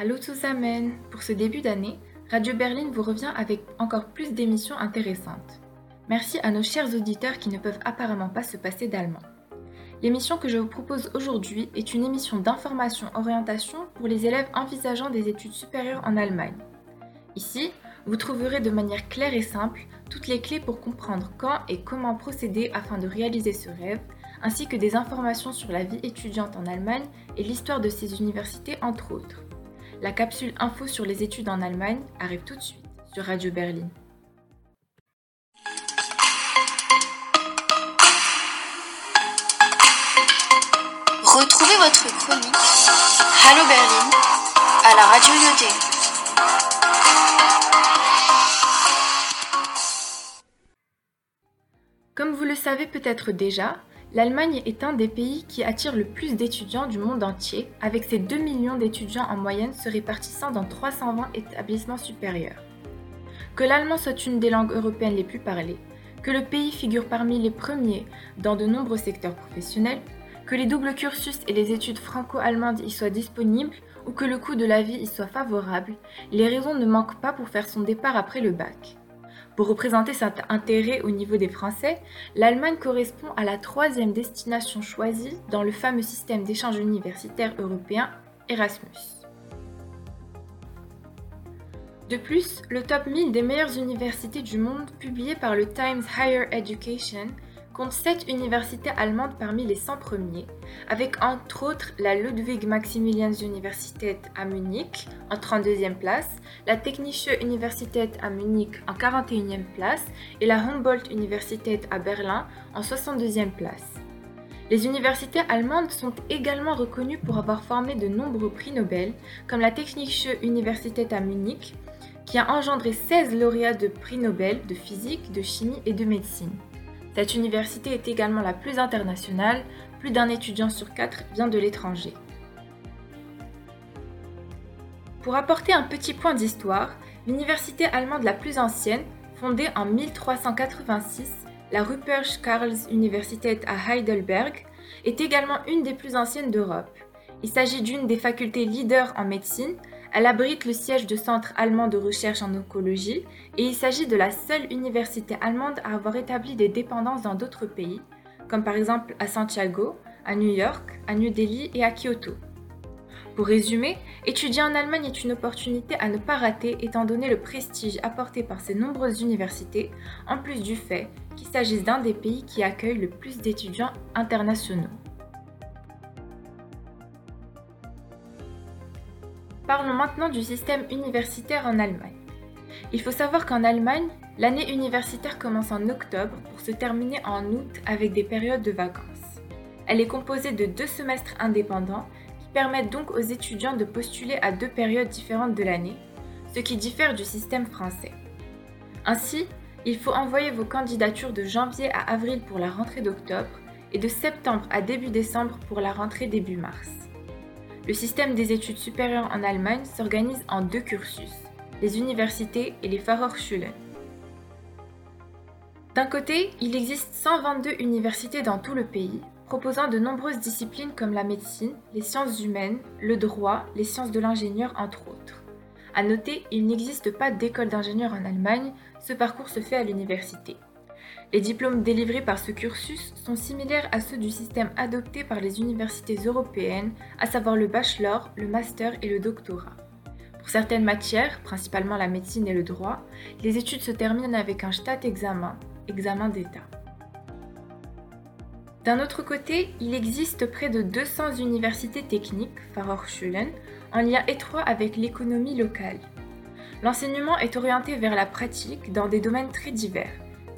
Allô zusammen Pour ce début d'année, Radio Berlin vous revient avec encore plus d'émissions intéressantes. Merci à nos chers auditeurs qui ne peuvent apparemment pas se passer d'allemand. L'émission que je vous propose aujourd'hui est une émission d'information-orientation pour les élèves envisageant des études supérieures en Allemagne. Ici, vous trouverez de manière claire et simple toutes les clés pour comprendre quand et comment procéder afin de réaliser ce rêve, ainsi que des informations sur la vie étudiante en Allemagne et l'histoire de ces universités entre autres. La capsule info sur les études en Allemagne arrive tout de suite sur Radio Berlin. Retrouvez votre chronique Hallo Berlin à la radio Yoté. Comme vous le savez peut-être déjà, l'Allemagne est un des pays qui attire le plus d'étudiants du monde entier, avec ses 2 millions d'étudiants en moyenne se répartissant dans 320 établissements supérieurs. Que l'allemand soit une des langues européennes les plus parlées, que le pays figure parmi les premiers dans de nombreux secteurs professionnels, que les doubles cursus et les études franco-allemandes y soient disponibles ou que le coût de la vie y soit favorable, les raisons ne manquent pas pour faire son départ après le bac. Pour représenter cet intérêt au niveau des Français, l'Allemagne correspond à la troisième destination choisie dans le fameux système d'échange universitaire européen Erasmus. De plus, le top 1000 des meilleures universités du monde publié par le Times Higher Education compte 7 universités allemandes parmi les 100 premiers, avec entre autres la Ludwig-Maximilians-Universität à Munich en 32e place, la Technische Universität à Munich en 41e place et la Humboldt-Universität à Berlin en 62e place. Les universités allemandes sont également reconnues pour avoir formé de nombreux prix Nobel, comme la Technische Universität à Munich, qui a engendré 16 lauréats de prix Nobel de physique, de chimie et de médecine. Cette université est également la plus internationale, plus d'un étudiant sur quatre vient de l'étranger. Pour apporter un petit point d'histoire, l'université allemande la plus ancienne, fondée en 1386, la Ruprecht-Karls-Universität à Heidelberg, est également une des plus anciennes d'Europe. Il s'agit d'une des facultés leaders en médecine elle abrite le siège du Centre allemand de recherche en oncologie et il s'agit de la seule université allemande à avoir établi des dépendances dans d'autres pays, comme par exemple à Santiago, à New York, à New Delhi et à Kyoto. Pour résumer, étudier en Allemagne est une opportunité à ne pas rater étant donné le prestige apporté par ces nombreuses universités, en plus du fait qu'il s'agisse d'un des pays qui accueille le plus d'étudiants internationaux. Parlons maintenant du système universitaire en Allemagne. Il faut savoir qu'en Allemagne, l'année universitaire commence en octobre pour se terminer en août avec des périodes de vacances. Elle est composée de deux semestres indépendants qui permettent donc aux étudiants de postuler à deux périodes différentes de l'année, ce qui diffère du système français. Ainsi, il faut envoyer vos candidatures de janvier à avril pour la rentrée d'octobre et de septembre à début décembre pour la rentrée début mars. Le système des études supérieures en Allemagne s'organise en deux cursus, les universités et les Fachhochschulen. D'un côté, il existe 122 universités dans tout le pays, proposant de nombreuses disciplines comme la médecine, les sciences humaines, le droit, les sciences de l'ingénieur, entre autres. À noter, il n'existe pas d'école d'ingénieur en Allemagne, ce parcours se fait à l'université. Les diplômes délivrés par ce cursus sont similaires à ceux du système adopté par les universités européennes, à savoir le bachelor, le master et le doctorat. Pour certaines matières, principalement la médecine et le droit, les études se terminent avec un Staatsexamen, examen d'État. D'un autre côté, il existe près de 200 universités techniques, Fachhochschulen, en lien étroit avec l'économie locale. L'enseignement est orienté vers la pratique dans des domaines très divers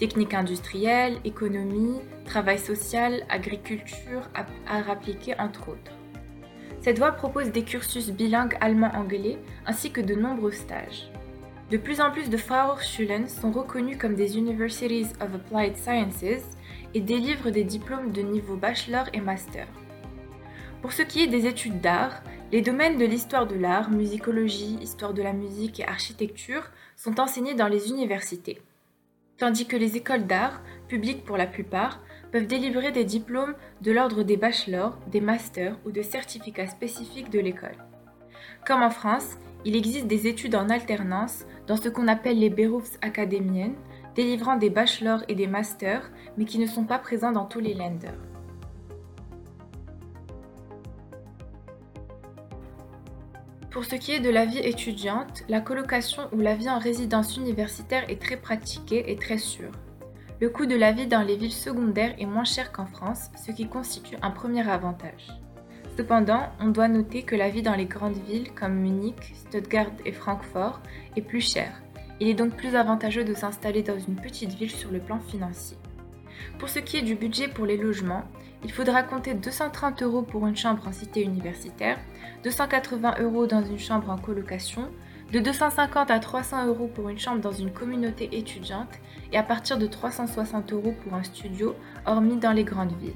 techniques industrielles, économie, travail social, agriculture, art appliqué, entre autres. Cette voie propose des cursus bilingues allemand-anglais ainsi que de nombreux stages. De plus en plus de Fachhochschulen sont reconnus comme des Universities of Applied Sciences et délivrent des diplômes de niveau bachelor et master. Pour ce qui est des études d'art, les domaines de l'histoire de l'art, musicologie, histoire de la musique et architecture sont enseignés dans les universités tandis que les écoles d'art, publiques pour la plupart, peuvent délivrer des diplômes de l'ordre des bachelors, des masters ou de certificats spécifiques de l'école. Comme en France, il existe des études en alternance dans ce qu'on appelle les Berufsakademien, délivrant des bachelors et des masters, mais qui ne sont pas présents dans tous les lenders. Pour ce qui est de la vie étudiante, la colocation ou la vie en résidence universitaire est très pratiquée et très sûre. Le coût de la vie dans les villes secondaires est moins cher qu'en France, ce qui constitue un premier avantage. Cependant, on doit noter que la vie dans les grandes villes comme Munich, Stuttgart et Francfort est plus chère. Il est donc plus avantageux de s'installer dans une petite ville sur le plan financier. Pour ce qui est du budget pour les logements, il faudra compter 230 euros pour une chambre en cité universitaire, 280 euros dans une chambre en colocation, de 250 à 300 euros pour une chambre dans une communauté étudiante et à partir de 360 euros pour un studio, hormis dans les grandes villes.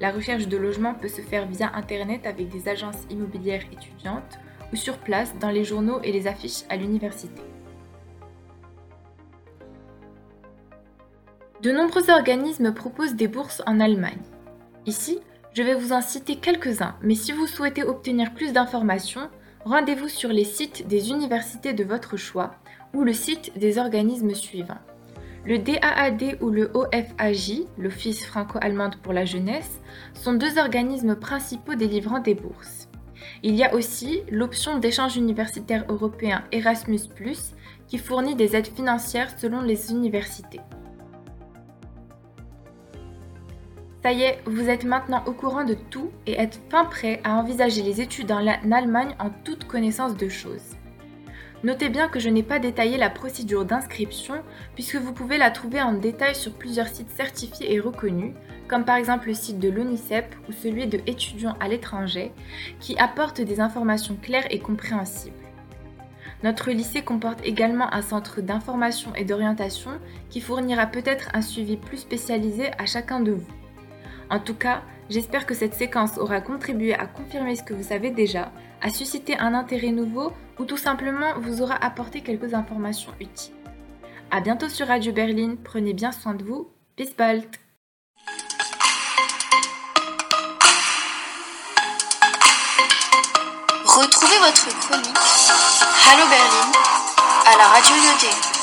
La recherche de logement peut se faire via Internet avec des agences immobilières étudiantes ou sur place dans les journaux et les affiches à l'université. De nombreux organismes proposent des bourses en Allemagne. Ici, je vais vous en citer quelques-uns, mais si vous souhaitez obtenir plus d'informations, rendez-vous sur les sites des universités de votre choix ou le site des organismes suivants. Le DAAD ou le OFAJ, l'Office franco-allemande pour la jeunesse, sont deux organismes principaux délivrant des bourses. Il y a aussi l'option d'échange universitaire européen Erasmus ⁇ qui fournit des aides financières selon les universités. Ça y est, vous êtes maintenant au courant de tout et êtes fin prêt à envisager les études en Allemagne en toute connaissance de choses. Notez bien que je n'ai pas détaillé la procédure d'inscription puisque vous pouvez la trouver en détail sur plusieurs sites certifiés et reconnus, comme par exemple le site de l'ONICEP ou celui de étudiants à l'étranger, qui apportent des informations claires et compréhensibles. Notre lycée comporte également un centre d'information et d'orientation qui fournira peut-être un suivi plus spécialisé à chacun de vous. En tout cas, j'espère que cette séquence aura contribué à confirmer ce que vous savez déjà, à susciter un intérêt nouveau ou tout simplement vous aura apporté quelques informations utiles. A bientôt sur Radio Berlin, prenez bien soin de vous, peace bald Retrouvez votre chronique Hallo Berlin à la radio Yoté.